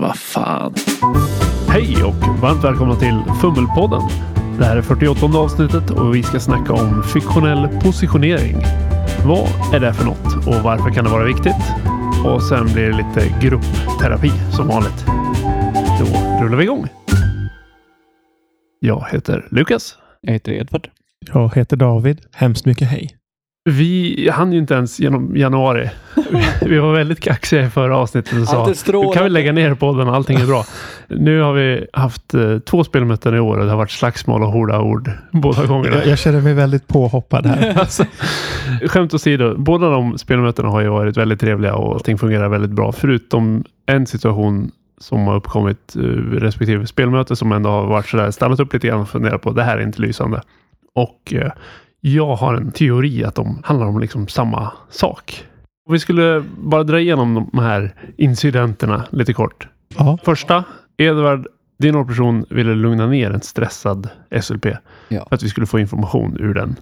Vad fan. Hej och varmt välkomna till Fummelpodden. Det här är 48 avsnittet och vi ska snacka om fiktionell positionering. Vad är det för något och varför kan det vara viktigt? Och sen blir det lite gruppterapi som vanligt. Då rullar vi igång. Jag heter Lukas. Jag heter Edvard. Jag heter David. Hemskt mycket hej. Vi hann ju inte ens genom januari. Vi var väldigt kaxiga i förra avsnittet och sa nu kan vi lägga ner podden, allting är bra. Nu har vi haft eh, två spelmöten i år och det har varit slagsmål och hårda ord båda gångerna. Jag, jag känner mig väldigt påhoppad här. Alltså, skämt åsido, båda de spelmötena har ju varit väldigt trevliga och allting fungerar väldigt bra. Förutom en situation som har uppkommit uh, respektive spelmöte som ändå har varit sådär, stannat upp lite grann och funderat på det här är inte lysande. Och eh, jag har en teori att de handlar om liksom samma sak. Och vi skulle bara dra igenom de här incidenterna lite kort. Ja, Första, Edvard, din rollperson ville lugna ner en stressad SLP. Ja. För att vi skulle få information ur den.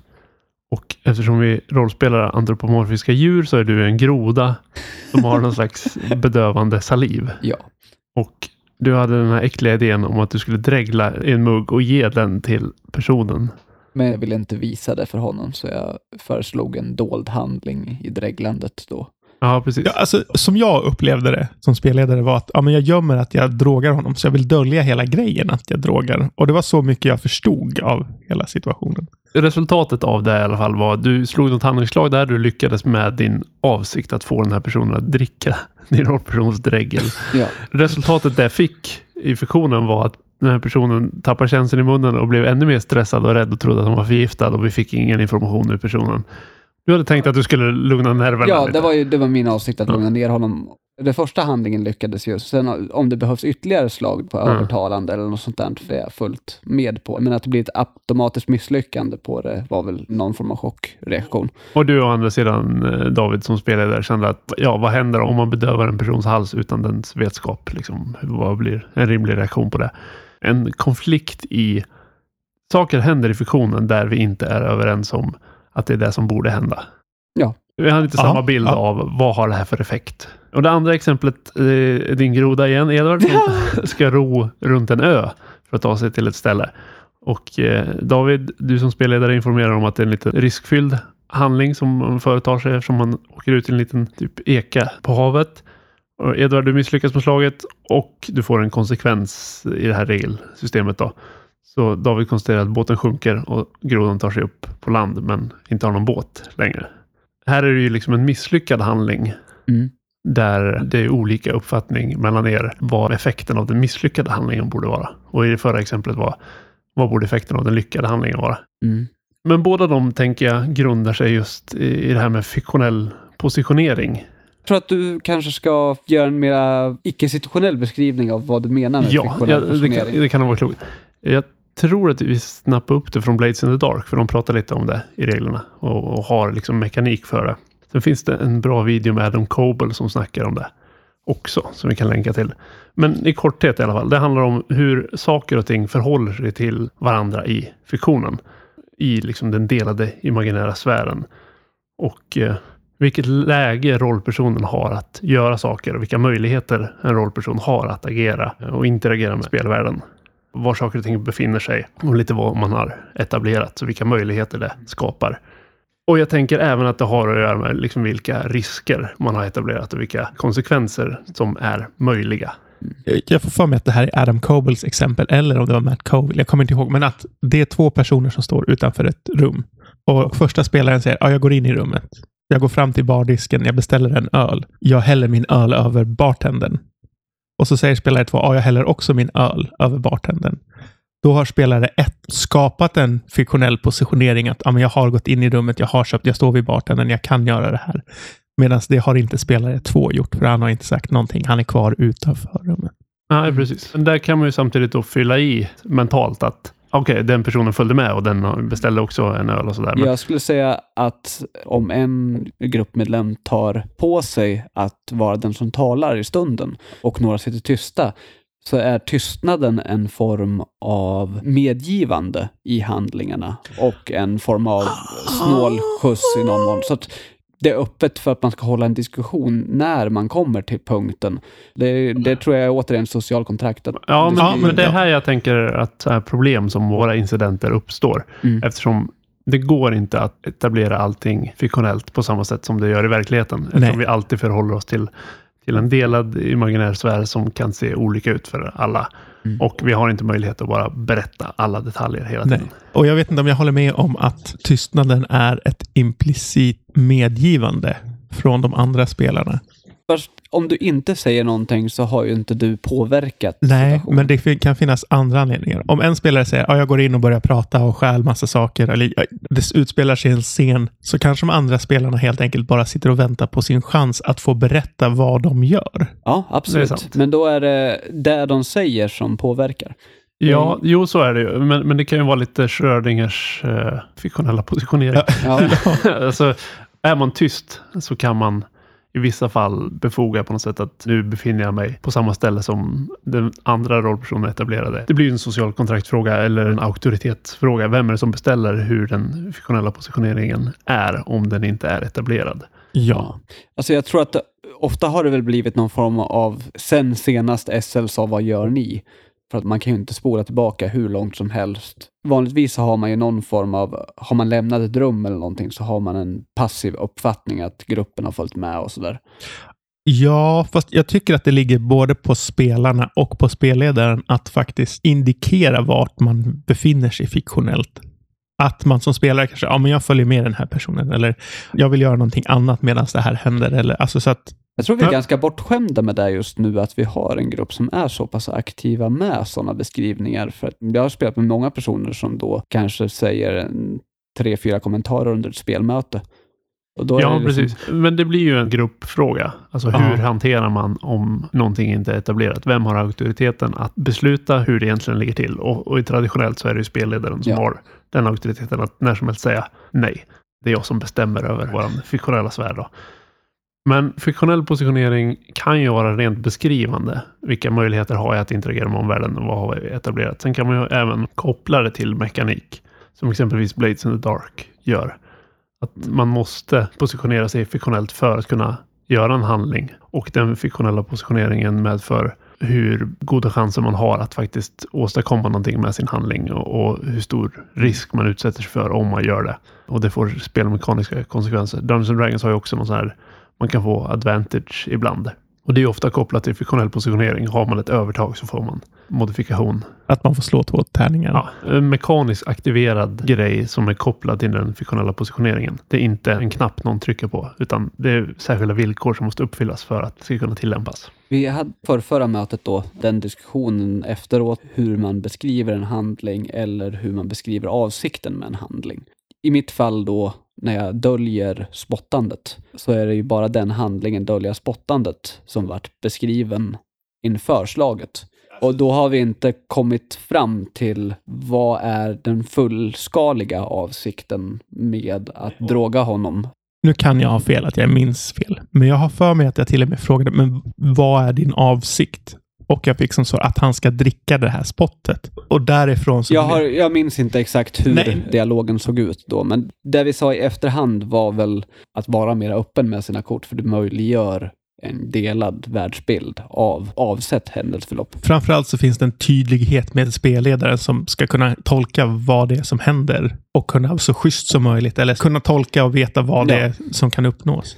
Och eftersom vi rollspelar antropomorfiska djur så är du en groda som har någon slags bedövande saliv. Ja. Och du hade den här äckliga idén om att du skulle dregla i en mugg och ge den till personen. Men jag ville inte visa det för honom så jag föreslog en dold handling i dreglandet då. Ja, precis. ja, alltså, som jag upplevde det som spelledare var att ja, men jag gömmer att jag drogar honom, så jag vill dölja hela grejen att jag drogar. Och det var så mycket jag förstod av hela situationen. Resultatet av det i alla fall var att du slog något handlingsslag där. Du lyckades med din avsikt att få den här personen att dricka din rollpersons dregel. Ja. Resultatet det fick i fiktionen var att den här personen tappade känseln i munnen och blev ännu mer stressad och rädd och trodde att han var förgiftad och vi fick ingen information ur personen. Du hade tänkt att du skulle lugna nerverna Ja, lite. det var ju det var min avsikt att lugna ner honom. Den första handlingen lyckades ju. Sen om det behövs ytterligare slag på Mm. övertalande eller något sånt där, för det är jag fullt med på. Men att det blir ett automatiskt misslyckande på det var väl någon form av chockreaktion. Och du å andra sidan, eh, David, som spelledare kände att ja, vad händer om man bedövar en persons hals utan dens vetskap? Liksom, vad blir en rimlig reaktion på det? En konflikt i saker händer i fiktionen där vi inte är överens om att det är det som borde hända. Ja. Vi har inte samma bild ja. av vad har det här för effekt. Och det andra exemplet eh, är din groda igen, Edvard, som ska ro runt en ö för att ta sig till ett ställe. Och eh, David, du som spelledare informerar om att det är en lite riskfylld handling som man företar sig eftersom man åker ut i en liten typ eka på havet. Edvard, du misslyckas med slaget och du får en konsekvens i det här regelsystemet. Då. Så David konstaterar att båten sjunker och grodan tar sig upp på land men inte har någon båt längre. Här är det ju liksom en misslyckad handling Mm. där det är olika uppfattning mellan er vad effekten av den misslyckade handlingen borde vara. Och i det förra exemplet var vad borde effekten av den lyckade handlingen vara? Mm. Men båda de tänker jag grundar sig just i det här med fiktionell positionering. Jag tror att du kanske ska göra en mera icke-situationell beskrivning av vad du menar med Ja, ja det, kan, det kan nog vara klokt. Jag tror att vi snappar upp det från Blades in the Dark, för de pratar lite om det i reglerna och, och har liksom mekanik för det. Sen finns det en bra video med Adam Coble som snackar om det också, som vi kan länka till. Men i korthet i alla fall, det handlar om hur saker och ting förhåller sig till varandra i fiktionen. I liksom den delade imaginära sfären. Och eh, vilket läge rollpersonen har att göra saker och vilka möjligheter en rollperson har att agera och interagera med spelvärlden. Var saker och ting befinner sig och lite vad man har etablerat och vilka möjligheter det skapar. Och jag tänker även att det har att göra med liksom vilka risker man har etablerat och vilka konsekvenser som är möjliga. Jag- får för mig att det här är Adam Cobles exempel, eller om det var Matt Coble. Jag kommer inte ihåg, men att det är två personer som står utanför ett rum. Och första spelaren säger, ja, jag går in i rummet. Jag går fram till bardisken, jag beställer en öl. Jag häller min öl över bartendern. Och så säger spelare två, ja, jag häller också min öl över bartendern. Då har spelare ett skapat en fiktionell positionering att ja, men jag har gått in i rummet, jag har köpt, jag står vid bartendern, jag kan göra det här. Medan det har inte spelare två gjort, för han har inte sagt någonting. Han är kvar utanför rummet. Nej, precis. Men där kan man ju samtidigt då fylla i mentalt att okej, den personen följde med och den beställde också en öl och sådär. Men Jag skulle säga att om en gruppmedlem tar på sig att vara den som talar i stunden och några sitter tysta, så är tystnaden en form av medgivande i handlingarna och en form av snål skjuts i någon mån. Så att det är öppet för att man ska hålla en diskussion när man kommer till punkten. Det, det tror jag är återigen socialkontraktet. Ja, men, Ja, men det är här jag tänker att problem som våra incidenter uppstår. Mm. Eftersom det går inte att etablera allting fiktionellt på samma sätt som det gör i verkligheten. Eftersom Nej. vi alltid förhåller oss till, till en delad imaginär sfär som kan se olika ut för alla. Mm. Och vi har inte möjlighet att bara berätta alla detaljer hela Nej. tiden. Och jag vet inte om jag håller med om att tystnaden är ett implicit medgivande från de andra spelarna. Först, om du inte säger någonting så har ju inte du påverkat Nej, situationen. men det kan finnas andra anledningar. Om en spelare säger att jag går in och börjar prata och stjäl massa saker, eller ja, det utspelar sig en scen, så kanske de andra spelarna helt enkelt bara sitter och väntar på sin chans att få berätta vad de gör. Ja, absolut. Men då är det det de säger som påverkar. Ja, jo så är det ju. Men, men det kan ju vara lite Schrödingers eh, fiktionella positionering. Ja, alltså, är man tyst så kan man i vissa fall befogar på något sätt att nu befinner jag mig på samma ställe som den andra rollpersonen etablerade. Det blir ju en social kontraktfråga eller en auktoritetsfråga. Vem är det som beställer hur den fiktionella positioneringen är om den inte är etablerad? Ja. Alltså jag tror att ofta har det väl blivit någon form av, sen senast SL sa vad gör ni? För att man kan ju inte spola tillbaka hur långt som helst. Vanligtvis så har man ju någon form av, har man lämnat ett rum eller någonting så har man en passiv uppfattning att gruppen har följt med och sådär. Ja, fast jag tycker att det ligger både på spelarna och på spelledaren att faktiskt indikera vart man befinner sig fiktionellt. Att man som spelare kanske, ja men jag följer med den här personen eller jag vill göra någonting annat medan det här händer. Eller, alltså så att, jag tror vi är Ja. ganska bortskämda med det just nu, att vi har en grupp som är så pass aktiva med sådana beskrivningar. För jag har spelat med många personer som då kanske säger en, tre, fyra kommentarer under ett spelmöte. Ja, liksom- precis. Men det blir ju en gruppfråga. Alltså hur hanterar man om någonting inte är etablerat? Vem har auktoriteten att besluta hur det egentligen ligger till? Och, och traditionellt så är det ju spelledaren som Ja. har den auktoriteten att när som helst säga nej. Det är jag som bestämmer över vår fiktionella sfär. Då. Men fiktionell positionering kan ju vara rent beskrivande. Vilka möjligheter har jag att interagera med omvärlden och vad har vi etablerat? Sen kan man ju även koppla det till mekanik. Som exempelvis Blades in the Dark gör. Att man måste positionera sig fiktionellt för att kunna göra en handling. Och den fiktionella positioneringen medför hur goda chanser man har att faktiskt åstadkomma någonting med sin handling och, och hur stor risk man utsätter sig för om man gör det. Och det får spelmekaniska konsekvenser. Dungeons and Dragons har ju också någon sån här, man kan få advantage ibland. Och det är ofta kopplat till fiktionell positionering. Har man ett övertag så får man modifikation. att man får slå två tärningar. Ja, en mekaniskt aktiverad grej som är kopplad till den fiktionella positioneringen. Det är inte en knapp någon trycker på, utan det är särskilda villkor som måste uppfyllas för att det ska kunna tillämpas. Vi hade för förra mötet då den diskussionen efteråt, hur man beskriver en handling eller hur man beskriver avsikten med en handling. I mitt fall då, när jag döljer spottandet, så är det ju bara den handlingen, dölja spottandet, som vart beskriven inför slaget. Och då har vi inte kommit fram till vad är den fullskaliga avsikten med att droga honom. Nu kan jag ha fel, att jag minns fel. Men jag har för mig att jag till och med frågade, men vad är din avsikt? Och jag fick som svar att han ska dricka det här spottet. Och därifrån så... Jag, har, jag minns inte exakt hur Nej. dialogen såg ut då, men det vi sa i efterhand var väl att vara mer öppen med sina kort, för det möjliggör en delad världsbild av avsett händelseförlopp. Framförallt så finns det en tydlighet med spelledaren som ska kunna tolka vad det är som händer och kunna så schysst som möjligt eller kunna tolka och veta vad det Ja. är som kan uppnås.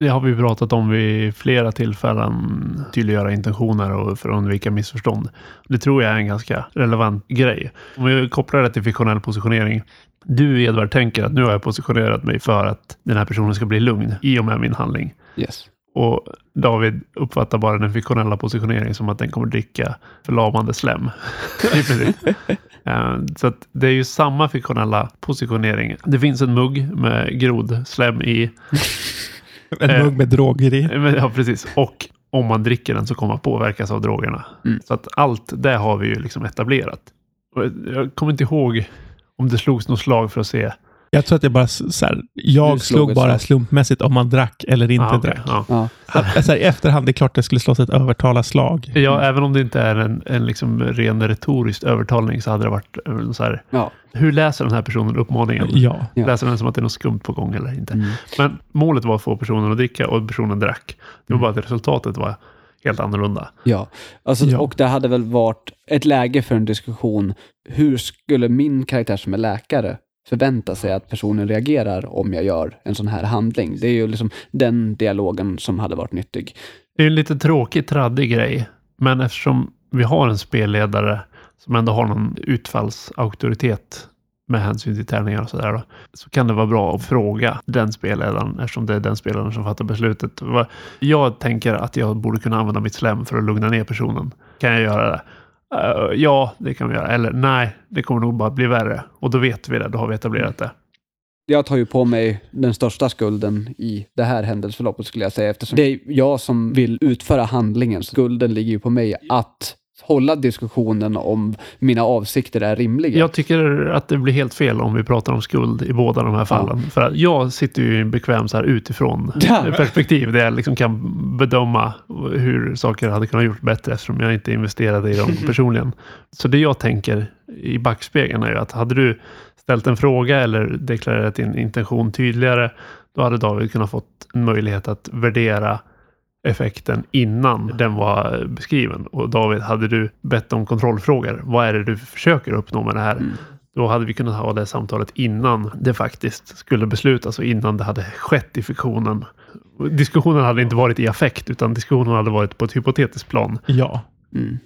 Det har vi pratat om vid flera tillfällen, tydliggöra intentioner och för att undvika missförstånd. Det tror jag är en ganska relevant grej. Om vi kopplar det till fiktionell positionering. Du, Edvard, tänker att nu har jag positionerat mig för att den här personen ska bli lugn i och med min handling. Yes. Och David uppfattar bara den fiktionella positioneringen som att den kommer dricka förlamande slem. Eh, Så det är ju samma fiktionella positionering. Det finns en mugg med grodslem i. En Eh. mugg med droger i. Men, Ja, precis. Och om man dricker den så kommer man påverkas av drogerna. Mm. Så att allt det har vi ju liksom etablerat. Och jag kommer inte ihåg om det slogs något slag för att se Jag tror att det bara så här, jag slog slog bara slag. slumpmässigt om man drack eller inte Ah, okej, drack. ja. Att, så här, I efterhand, det är klart det skulle slås ett övertalarslag. Ja, även om det inte är en, en liksom ren retorisk övertalning så hade det varit eh, så här. Ja. Hur läser den här personen uppmaningen? Ja. Ja. Läser den som att det är något skumt på gång eller inte? Mm. Men målet var att få personen att dricka och personen drack. Det var Mm. bara att resultatet var helt annorlunda. Ja, alltså, Ja. och det hade väl varit ett läge för en diskussion. Hur skulle min karaktär som är läkare förvänta sig att personen reagerar om jag gör en sån här handling? Det är ju liksom den dialogen som hade varit nyttig. Det är en lite tråkig, traddig grej. Men eftersom vi har en spelledare som ändå har någon utfallsauktoritet med hänsyn till tärningar och sådär. då, Så kan det vara bra att fråga den spelledaren eftersom det är den spelaren som fattar beslutet. Jag tänker att jag borde kunna använda mitt slem för att lugna ner personen. Kan jag göra det? Uh, ja, det kan vi göra. Eller nej, det kommer nog bara bli värre. Och då vet vi det. Då har vi etablerat det. Jag tar ju på mig den största skulden i det här händelseförloppet skulle jag säga, eftersom det är jag som vill utföra handlingen. Skulden ligger ju på mig att hålla diskussionen om mina avsikter är rimliga. Jag tycker att det blir helt fel om vi pratar om skuld i båda de här fallen. För att jag sitter ju i en bekväm så här utifrån Ja. perspektiv där jag liksom kan bedöma hur saker hade kunnat gjort bättre eftersom jag inte investerade i dem personligen. Så det jag tänker i backspegeln är ju att hade du ställt en fråga eller deklarerat din intention tydligare, då hade David kunnat fått en möjlighet att värdera effekten innan den var beskriven. Och David, hade du bett om kontrollfrågor, vad är det du försöker uppnå med det här? Mm. Då hade vi kunnat ha det samtalet innan det faktiskt skulle beslutas och innan det hade skett i fiktionen. Diskussionen hade inte varit i affekt, utan diskussionen hade varit på ett hypotetiskt plan. Ja. Mm.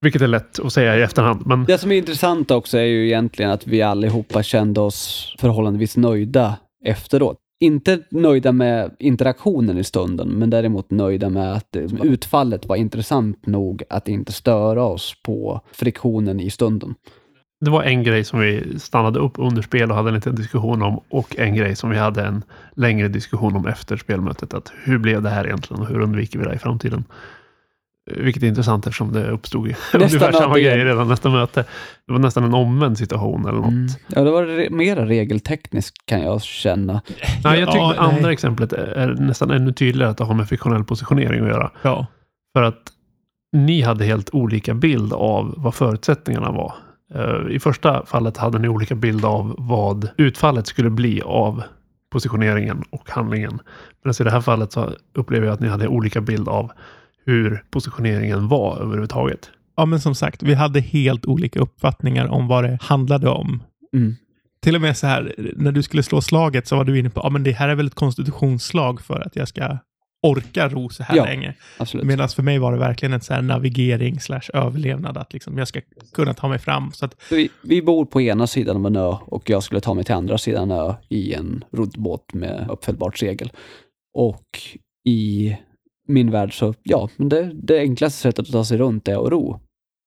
Vilket är lätt att säga i efterhand. Men Det som är intressant också är ju egentligen att vi allihopa kände oss förhållandevis nöjda efteråt. Inte nöjda med interaktionen i stunden, men däremot nöjda med att eh, utfallet var intressant nog att inte störa oss på friktionen i stunden. det var en grej som vi stannade upp under spel och hade en liten diskussion om och en grej som vi hade en längre diskussion om efter spelmötet. Att hur blev det här egentligen och hur undviker vi det i framtiden? Vilket är intressant eftersom det uppstod ju ungefär samma möte igen. grej redan nästa möte. Det var nästan en omvänd situation eller något. Mm. Ja, det var re- mera regeltekniskt kan jag känna. Nej, jag tycker Ja, det andra nej. exemplet är- nästan ännu tydligare att det har med fiktionell positionering att göra. Ja. För att ni hade helt olika bild av vad förutsättningarna var. Eh, I första fallet hade ni olika bild av vad utfallet skulle bli av positioneringen och handlingen. Men i det här fallet så upplever jag att ni hade olika bild av hur positioneringen var överhuvudtaget. ja, men som sagt, vi hade helt olika uppfattningar om vad det handlade om. Mm. Till och med så här, när du skulle slå slaget så var du inne på, ja men det här är väl ett konstitutionsslag för att jag ska orka ro så här Ja. länge. Medan för mig var det verkligen en så här navigering slash överlevnad, att liksom jag ska kunna ta mig fram. Så att, Vi, vi bor på ena sidan av en ö och jag skulle ta mig till andra sidan ö i en roddbåt med uppfällbart segel. Och i min värld så, ja, men det, det enklaste sättet att ta sig runt är att ro.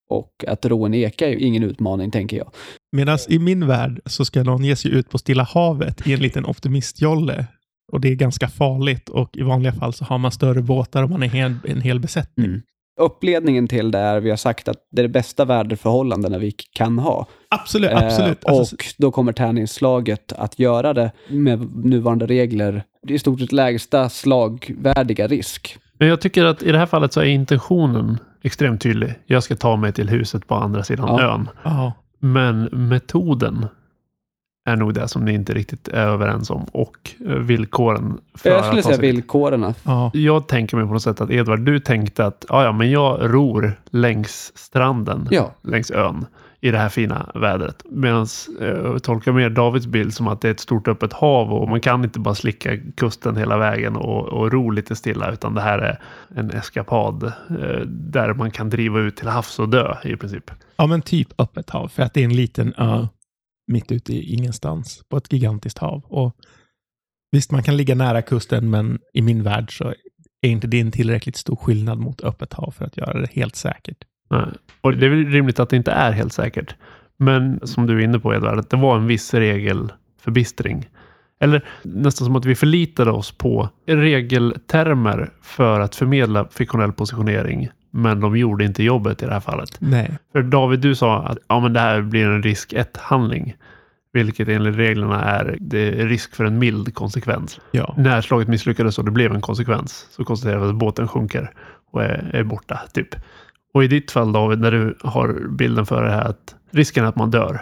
Och att ro en eka är ju ingen utmaning, tänker jag. Medan i min värld så ska någon ge sig ut på Stilla havet i en liten optimistjolle. Och det är ganska farligt och i vanliga fall så har man större båtar och man är hel, en hel besättning. Mm. Uppledningen till det är, vi har sagt att det är det bästa väderförhållandena vi kan ha. Absolut, Eh, absolut. Alltså, och då kommer tärningsslaget att göra det med nuvarande regler. Det är i stort sett lägsta slagvärdiga risk. Men jag tycker att i det här fallet så är intentionen extremt tydlig. Jag ska ta mig till huset på andra sidan Ja. ön. ja. Men metoden är nog det som ni inte riktigt är överens om. Och eh, villkoren för Jag skulle att ta säga sig dit. villkoren. ja. Jag tänker mig på något sätt att Edvard, du tänkte att ja, men jag ror längs stranden, Ja, längs ön i det här fina vädret. Medan jag eh, tolkar mer Davids bild som att det är ett stort öppet hav och man kan inte bara slicka kusten hela vägen och, och ro lite stilla utan det här är en eskapad eh, där man kan driva ut till havs och dö i princip. ja, men typ öppet hav. För att det är en liten ö mitt ute i ingenstans på ett gigantiskt hav. Och visst, man kan ligga nära kusten, men i min värld så är inte det en tillräckligt stor skillnad mot öppet hav för att göra det helt säkert. Nej. Och det är väl rimligt att det inte är helt säkert. Men som du är inne på Edvard, att det var en viss regelförbistring. Eller nästan som att vi förlitade oss på regeltermer för att förmedla fiktionell positionering. Men de gjorde inte jobbet i det här fallet. Nej. För David, du sa att ja, men det här blir en risk 1-handling. Vilket enligt reglerna är, det är risk för en mild konsekvens. Ja. När slaget misslyckades och det blev en konsekvens så konstaterar vi att båten sjunker och är, är borta. typ. Och i ditt fall David, när du har bilden för det här att risken är att man dör.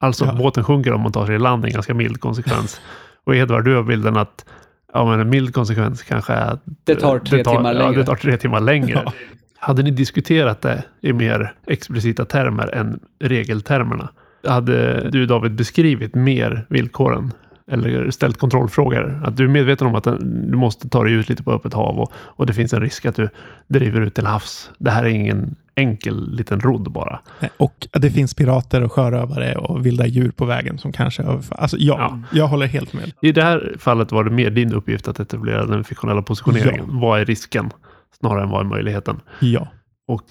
Alltså Ja. båten sjunker om man tar sig i land, en ganska mild konsekvens. och Edvard, du har bilden att ja, men en mild konsekvens kanske är att Det tar tre timmar ja, längre. det tar tre timmar längre. Ja. Hade ni diskuterat det i mer explicita termer än regeltermerna? Hade du David beskrivit mer villkoren? Eller ställt kontrollfrågor? Att du är medveten om att du måste ta dig ut lite på öppet hav och, och det finns en risk att du driver ut till havs. Det här är ingen enkel liten rodd bara. Och det finns pirater och sjörövare och vilda djur på vägen som kanske överför. Alltså ja, Ja. jag håller helt med. I det här fallet var det mer din uppgift att etablera den fiktionella positioneringen. Vad är risken? Snarare än vad är möjligheten? Ja. Och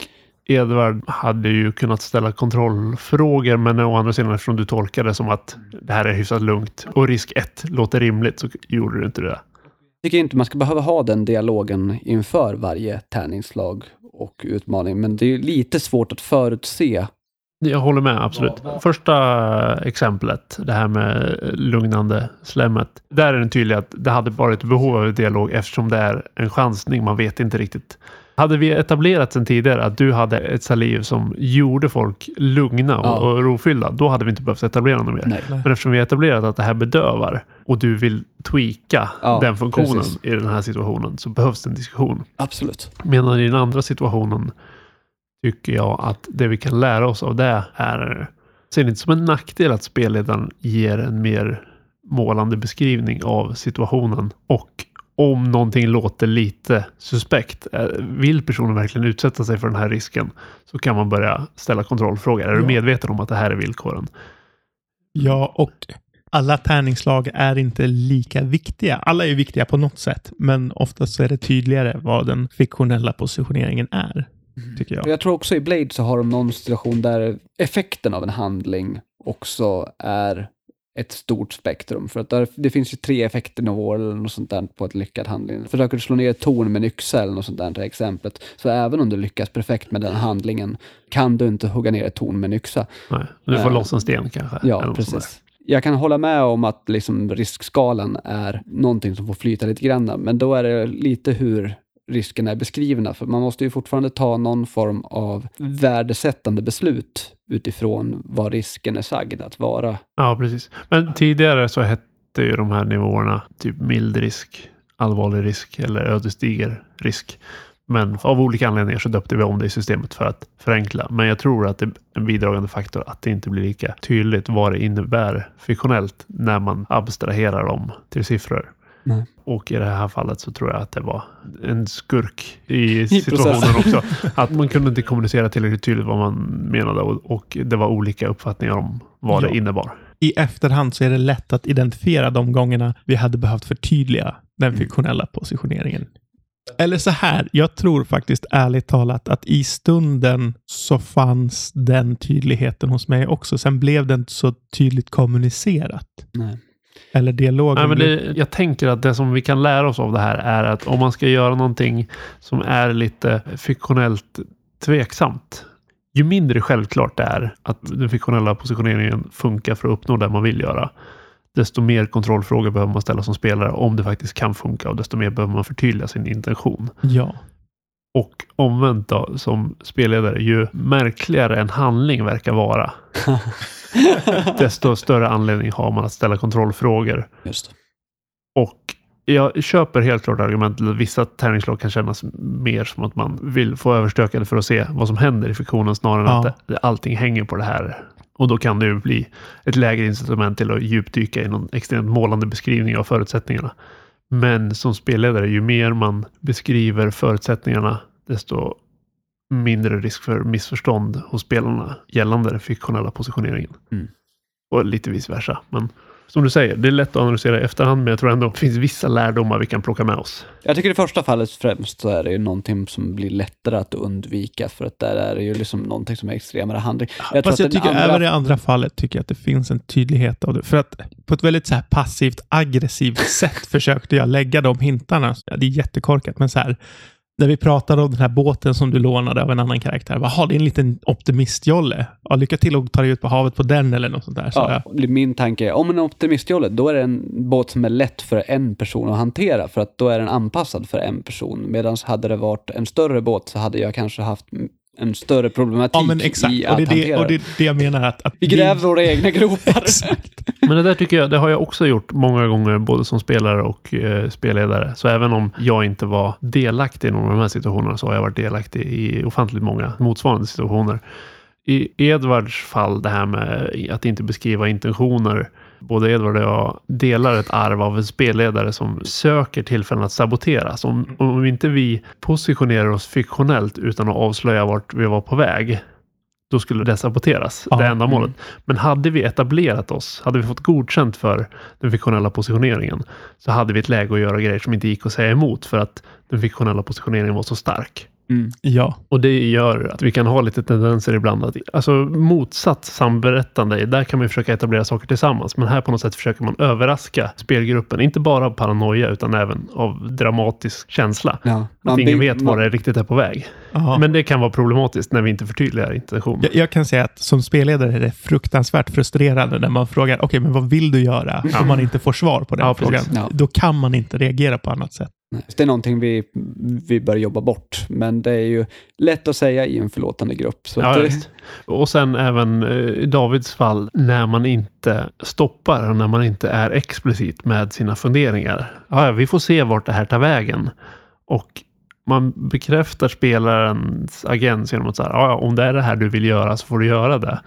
Edvard hade ju kunnat ställa kontrollfrågor, men å andra sidan eftersom du tolkade det som att det här är hyfsat lugnt och risk ett låter rimligt så gjorde du inte det. Jag tycker inte man ska behöva ha den dialogen inför varje tärningslag och utmaning, men det är lite svårt att förutse. Jag håller med, absolut. Första exemplet, det här med lugnande slemmet. Där är det tydligt att det hade varit behov av dialog eftersom det är en chansning. Man vet inte riktigt. Hade vi etablerat sen tidigare att du hade ett saliv som gjorde folk lugna och, Ja. och rofyllda, då hade vi inte behövt etablera något mer. Nej. Men eftersom vi har etablerat att det här bedövar och du vill tweaka Ja, den funktionen precis. i den här situationen så behövs det en diskussion. Absolut. Medan i den andra situationen tycker jag att det vi kan lära oss av det är, ser det inte som en nackdel att spelledaren ger en mer målande beskrivning av situationen och om någonting låter lite suspekt, eh, vill personen verkligen utsätta sig för den här risken så kan man börja ställa kontrollfrågor. Är du Ja. medveten om att det här är villkoren? Ja, och alla tärningslag är inte lika viktiga. Alla är viktiga på något sätt, men oftast så är det tydligare vad den fiktionella positioneringen är, tycker jag. Jag tror också i Blade så har de någon situation där effekten av en handling också är ett stort spektrum. För att där, det finns ju tre effektnivåer eller något sånt där på ett lyckad handling. Försöker du slå ner ett torn med en yxa eller något sånt där, här exemplet, så även om du lyckas perfekt med den handlingen kan du inte hugga ner ett torn med en yxa. Nej, du får Nej. loss en sten kanske. Ja, precis. Jag kan hålla med om att liksom riskskalan är någonting som får flyta lite grann, men då är det lite hur riskerna är beskrivna, för man måste ju fortfarande ta någon form av värdesättande beslut utifrån vad risken är sagd att vara. Ja, precis. Men tidigare så hette ju de här nivåerna typ mild risk, allvarlig risk eller ödesdiger risk. Men av olika anledningar så döpte vi om det i systemet för att förenkla. Men jag tror att det är en bidragande faktor att det inte blir lika tydligt vad det innebär fiktionellt när man abstraherar dem till siffror. Nej. Och i det här fallet så tror jag att det var en skurk i situationen också. Att man kunde inte kommunicera tillräckligt tydligt vad man menade och, och det var olika uppfattningar om vad Ja. det innebar. I efterhand så är det lätt att identifiera de gångerna vi hade behövt förtydliga den fiktionella positioneringen. Eller så här, jag tror faktiskt ärligt talat att i stunden så fanns den tydligheten hos mig också. Sen blev det inte så tydligt kommunicerat. Nej. Eller dialogen. Nej, men det, jag tänker att det som vi kan lära oss av det här är att om man ska göra någonting som är lite fiktionellt tveksamt. Ju mindre självklart det är att den fiktionella positioneringen funkar för att uppnå det man vill göra. Desto mer kontrollfrågor behöver man ställa som spelare om det faktiskt kan funka och desto mer behöver man förtydliga sin intention. Ja. Och omvänt då, som spelledare, ju märkligare en handling verkar vara, desto större anledning har man att ställa kontrollfrågor. Just. Och jag köper helt klart argumentet att vissa tärningslag kan kännas mer som att man vill få överstökade för att se vad som händer i fiktionen snarare än Ja. att det, allting hänger på det här. Och då kan det ju bli ett lägre incitament till att djupdyka i någon extremt målande beskrivning av förutsättningarna. Men som spelledare, ju mer man beskriver förutsättningarna, desto mindre risk för missförstånd hos spelarna gällande den fiktionella positioneringen. Mm. Och lite vice versa. Men som du säger, det är lätt att analysera i efterhand, men jag tror ändå att det finns vissa lärdomar vi kan plocka med oss. Jag tycker i första fallet främst så är det ju någonting som blir lättare att undvika, för att där är det ju liksom någonting som är extremare handling. Jag tror Fast jag tycker andra- även i andra fallet tycker jag att det finns en tydlighet av det. För att på ett väldigt så här passivt aggressivt sätt försökte jag lägga de hintarna. Ja, det är jättekorkat, men så här. När vi pratade om den här båten som du lånade av en annan karaktär. Jaha, det är en liten optimistjolle. Ja, lycka till att ta dig ut på havet på den eller något sånt där. Så Ja, min tanke är, om en optimistjolle, då är det en båt som är lätt för en person att hantera, för att då är den anpassad för en person. Medan hade det varit en större båt så hade jag kanske haft en större problematik Ja, men exakt. i Och att det, är det, hantera och det är det jag menar. Att, att Vi gräver våra egna gropar. Exakt. Men det där tycker jag, det har jag också gjort många gånger, både som spelare och eh, spelledare. Så även om jag inte var delaktig i någon av de här situationerna så har jag varit delaktig i ofantligt många motsvarande situationer. I Edvards fall, det här med att inte beskriva intentioner. Både Edvard och jag delar ett arv av en spelledare som söker tillfällen att sabotera. Så om, om inte vi positionerar oss fiktionellt utan att avslöja vart vi var på väg, då skulle det saboteras, Ja, det enda målet. Men hade vi etablerat oss, hade vi fått godkänt för den fiktionella positioneringen, så hade vi ett läge att göra grejer som inte gick att säga emot för att den fiktionella positioneringen var så stark. Mm. Ja, Och det gör att vi kan ha lite tendenser ibland att, alltså motsatt samberättande, där kan man försöka etablera saker tillsammans. Men här på något sätt försöker man överraska spelgruppen, inte bara av paranoia utan även av dramatisk känsla. Ja. Att Man ingen bygg- vet var det riktigt är på väg. ja. Men det kan vara problematiskt när vi inte förtydligar intention. Jag, jag kan säga att som spelledare är det fruktansvärt frustrerande när man frågar okej, men vad vill du göra? Ja. Om man inte får svar på den Ja, frågan. Ja. Då kan man inte reagera på annat sätt. Nej, Det är någonting vi, vi bör jobba bort, men det är ju lätt att säga i en förlåtande grupp. Så Ja, det. Och sen även eh, i Davids fall, när man inte stoppar och när man inte är explicit med sina funderingar. Ja, ja, vi får se vart det här tar vägen. Och man bekräftar spelarens agens genom att säga, ja, ja, om det är det här du vill göra så får du göra det.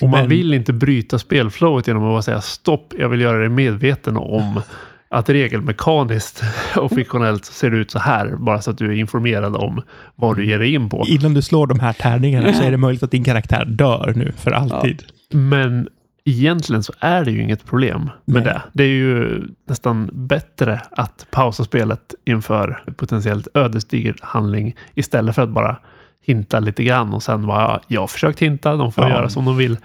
Och man Men- vill inte bryta spelflowet genom att bara säga stopp, jag vill göra dig medveten om att regelmekaniskt och fiktionellt ser det ut så här, bara så att du är informerad om vad du ger dig in på. Innan du slår de här tärningarna så är det möjligt att din karaktär dör nu för alltid. Men egentligen så är det ju inget problem med Nej. det. Det är ju nästan bättre att pausa spelet inför potentiellt ödesdiger handling istället för att bara hinta lite grann och sen bara, "Ja, jag har försökt hinta, de får Ja. göra som de vill.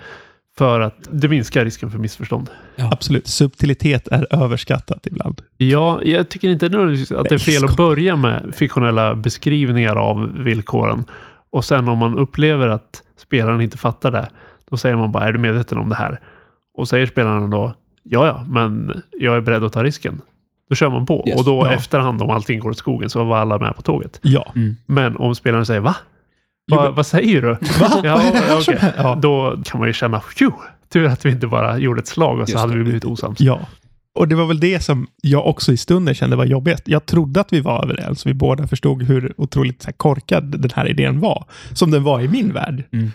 För att det minskar risken för missförstånd. Absolut. Subtilitet är överskattat ibland. Ja, jag tycker inte nödvändigtvis att det är fel att börja med fiktionella beskrivningar av villkoren. Och sen om man upplever att spelaren inte fattar det, då säger man bara, är du medveten om det här? Och säger spelaren då, ja, ja, men jag är beredd att ta risken. Då kör man på. Yes. Och då Ja. efterhand, om allting går åt skogen, så var alla med på tåget. Ja. mm. Men om spelaren säger, va? Va, vad säger du? Va? Ja, händer? Ja. Då kan man ju känna, Phew, tur att vi inte bara gjorde ett slag och så Just hade det. vi blivit osams. Ja. Och det var väl det som jag också i stunden kände var jobbigast. Jag trodde att vi var överens. Vi båda förstod hur otroligt korkad den här idén var. Som den var i min värld. Mm.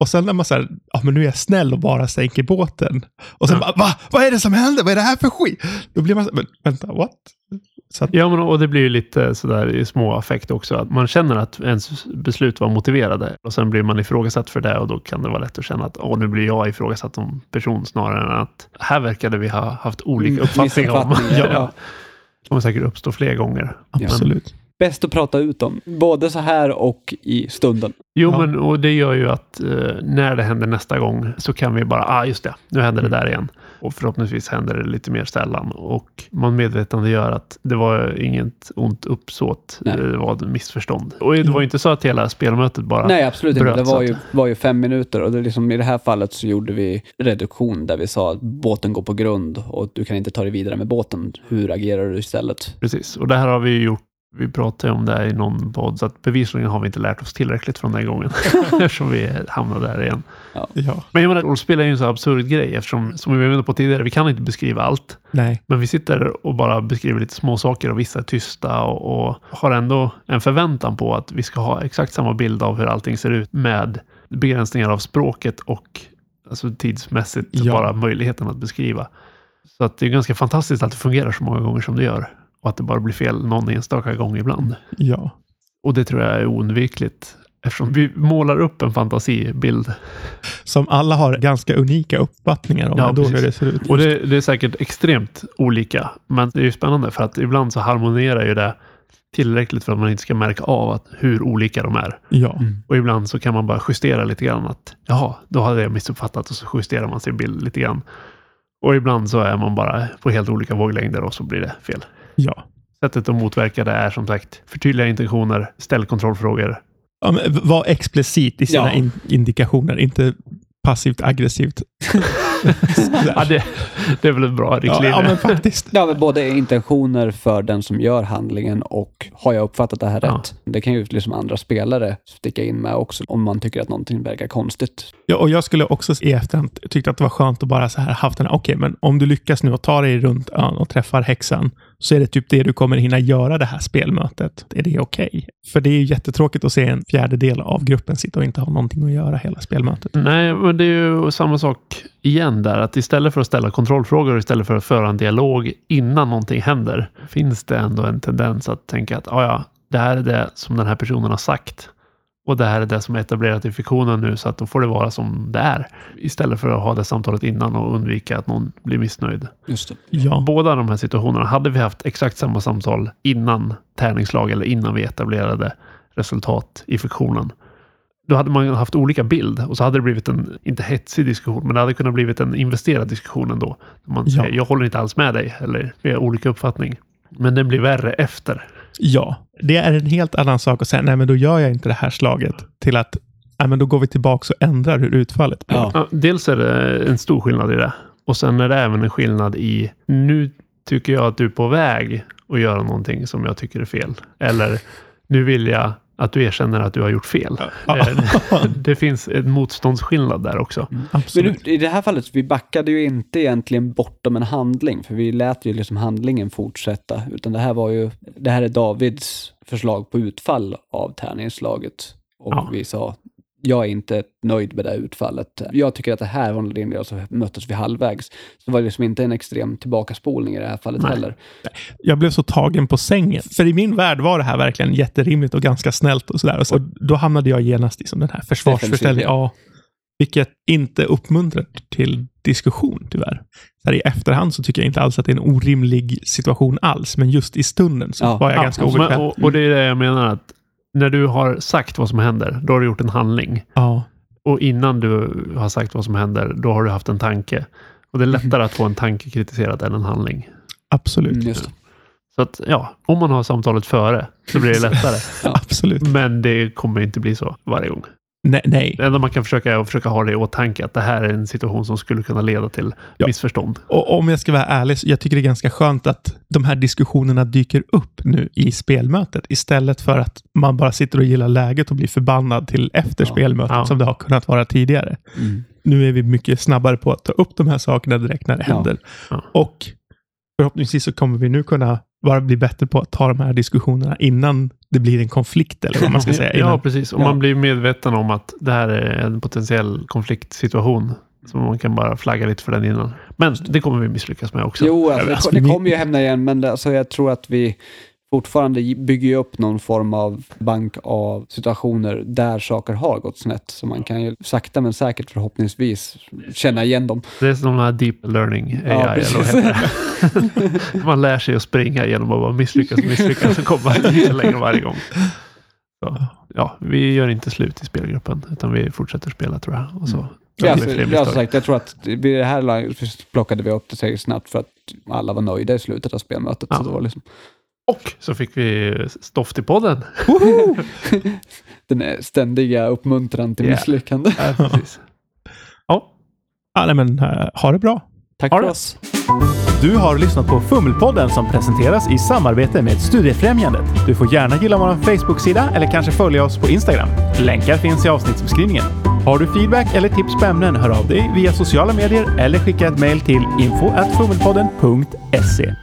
Och sen när man säger, ja men nu är jag snäll och bara sänker båten. Och sen Ja. bara, va? Vad är det som händer? Vad är det här för skit? Då blir man så men vänta, what? Att, Ja, men, och det blir ju lite sådär i små affekt också. Att man känner att ens beslut var motiverade och sen blir man ifrågasatt för det och då kan det vara lätt att känna att åh, nu blir jag ifrågasatt som person snarare än att här verkade vi ha haft olika Mm, uppfattning om. ja. ja. Det kommer säkert uppstå fler gånger. absolut. Bäst att prata ut om, både så här och i stunden. Jo, Ja. men och det gör ju att eh, när det händer nästa gång så kan vi bara, ah just det, nu händer det där igen. Och förhoppningsvis händer det lite mer sällan. Och man medvetande gör att det var inget ont uppsåt. Nej. Det var ett missförstånd. Och det var ju inte så att hela spelmötet bara Nej, absolut inte. bröt Det så var ju, var ju fem minuter och det liksom, i det här fallet så gjorde vi reduktion där vi sa att båten går på grund och du kan inte ta dig vidare med båten. Hur agerar du istället? Precis, och det här har vi gjort. Vi pratade om det här i någon podd, så att bevisligen har vi inte lärt oss tillräckligt från den gången. eftersom vi hamnade där igen. Ja, Men jag menar, rollspel är ju en så absurd grej eftersom, som vi var inne på tidigare, vi kan inte beskriva allt. nej. Men vi sitter och bara beskriver lite små saker och vissa är tysta och, och har ändå en förväntan på att vi ska ha exakt samma bild av hur allting ser ut med begränsningar av språket och alltså tidsmässigt Ja. bara möjligheten att beskriva. Så att det är ganska fantastiskt att det fungerar så många gånger som det gör och att det bara blir fel någon enstaka gång ibland. Ja. Och det tror jag är oundvikligt eftersom vi målar upp en fantasibild. Som alla har ganska unika uppfattningar om Ja, ändå hur det ser ut. Och det, det är säkert extremt olika, men det är ju spännande för att ibland så harmonierar ju det tillräckligt för att man inte ska märka av att hur olika de är. Ja, Och ibland så kan man bara justera lite grann att jaha, då hade jag missuppfattat och så justerar man sin bild lite grann. Och ibland så är man bara på helt olika våglängder och så blir det fel. Ja. Sättet att motverka det är som sagt förtydliga intentioner, ställ kontrollfrågor. Ja, var explicit i sina Ja. in, indikationer, inte passivt aggressivt. Ja, det, det är väl ett bra riktlinje. ja, men faktiskt. Ja, men både intentioner för den som gör handlingen och har jag uppfattat det här Ja. rätt? Det kan ju liksom andra spelare sticka in med också om man tycker att någonting verkar konstigt. Ja, och jag skulle också i efterhand tycka att det var skönt att bara så här haft den här, okej, men om du lyckas nu och tar dig runt ön och träffar häxan, så är det typ det du kommer hinna göra det här spelmötet. Är det okej? För det är ju jättetråkigt att se en fjärdedel av gruppen sitta och inte ha någonting att göra hela spelmötet. Nej, men det är ju samma sak igen där. Att istället för att ställa kontrollfrågor, istället för att föra en dialog innan någonting händer, finns det ändå en tendens att tänka att "Ah, ja, det här är det som den här personen har sagt. Och det här är det som är etablerat i fiktionen nu, så att då får det vara som det är. Istället för att ha det samtalet innan och undvika att någon blir missnöjd. Just det. Ja, Båda de här situationerna, hade vi haft exakt samma samtal innan tärningslag eller innan vi etablerade resultat i fiktionen, då hade man haft olika bild och så hade det blivit en, inte hetsig diskussion, men det hade kunnat blivit en investerad diskussion ändå. Man Ja. säger, jag håller inte alls med dig, eller vi har olika uppfattning. Men den blir värre efter. Ja, det är en helt annan sak att säga, nej men då gör jag inte det här slaget, till att nej, men då går vi tillbaka och ändrar hur utfallet blir. Ja. Ja, dels är det en stor skillnad i det. Och sen är det även en skillnad i, nu tycker jag att du är på väg att göra någonting som jag tycker är fel. Eller, nu vill jag att du erkänner att du har gjort fel. Eh, Det finns en motståndsskillnad där också. Men Absolut. nu, i det här fallet, vi backade ju inte egentligen bortom en handling, för vi lät ju liksom handlingen fortsätta, utan det här var ju, det här är Davids förslag på utfall av tärningslaget. Och Ja. vi sa, jag är inte nöjd med det utfallet. Jag tycker att det här var en linje, och så möttes vi halvvägs. Så det var liksom inte en extrem tillbakaspolning i det här fallet Nej. heller. Jag blev så tagen på sängen. För i min värld var det här verkligen jätterimligt och ganska snällt och sådär. Och så, då hamnade jag genast i som den här försvarsförställningen. Ja. Vilket inte uppmuntrar till diskussion tyvärr. Så här, I efterhand så tycker jag inte alls att det är en orimlig situation alls. Men just i stunden så Ja. var jag Ja, ganska och, obekväm. och, och det är det jag menar att när du har sagt vad som händer, då har du gjort en handling. Ja, Och innan du har sagt vad som händer, då har du haft en tanke. Och det är lättare att få en tanke kritiserad än en handling. absolut. Mm. Så att ja, om man har samtalet före så blir det lättare. Absolut. Men det kommer inte bli så varje gång. Nej, nej. Det enda man kan försöka är att försöka ha det i åtanke att det här är en situation som skulle kunna leda till Ja. missförstånd. Och om jag ska vara ärlig, så jag tycker det är ganska skönt att de här diskussionerna dyker upp nu i spelmötet. Istället för att man bara sitter och gillar läget och blir förbannad till efter Ja. spelmötet Ja. som det har kunnat vara tidigare. Mm. Nu är vi mycket snabbare på att ta upp de här sakerna direkt när det Ja. händer. Ja. Och förhoppningsvis så kommer vi nu kunna bara bli bättre på att ta de här diskussionerna innan det blir en konflikt eller vad man ska säga. Ja, precis. Och Ja. man blir medveten om att det här är en potentiell konfliktsituation. Så man kan bara flagga lite för den innan. Men det kommer vi misslyckas med också. Jo, alltså, alltså, det, det vi- kommer ju hämna igen, men det, alltså, jag tror att vi fortfarande bygger ju upp någon form av bank av situationer där saker har gått snett. Så man kan ju sakta men säkert förhoppningsvis känna igen dem. Det är som den här deep learning AI. Ja, eller man lär sig att springa genom att bara misslyckas och misslyckas och komma lite längre varje gång. Så, ja, vi gör inte slut i spelgruppen utan vi fortsätter spela tror jag. Och så Mm. Ja, alltså, jag, misstag. sagt, jag tror att vid det här laget plockade vi upp det säkert snabbt för att alla var nöjda i slutet av spelmötet. Ja. Så det var liksom, Och så fick vi stoff till podden. den är ständiga uppmuntran till Ja. misslyckande. Ja, precis. Ja, Ja, nej, men uh, ha det bra. Tack Ha för det. oss. Du har lyssnat på Fummelpodden som presenteras i samarbete med Studiefrämjandet. Du får gärna gilla vår Facebook-sida eller kanske följa oss på Instagram. Länkar finns i avsnittsbeskrivningen. Har du feedback eller tips på ämnen, hör av dig via sociala medier eller skicka ett mejl till info.fummelpodden.se.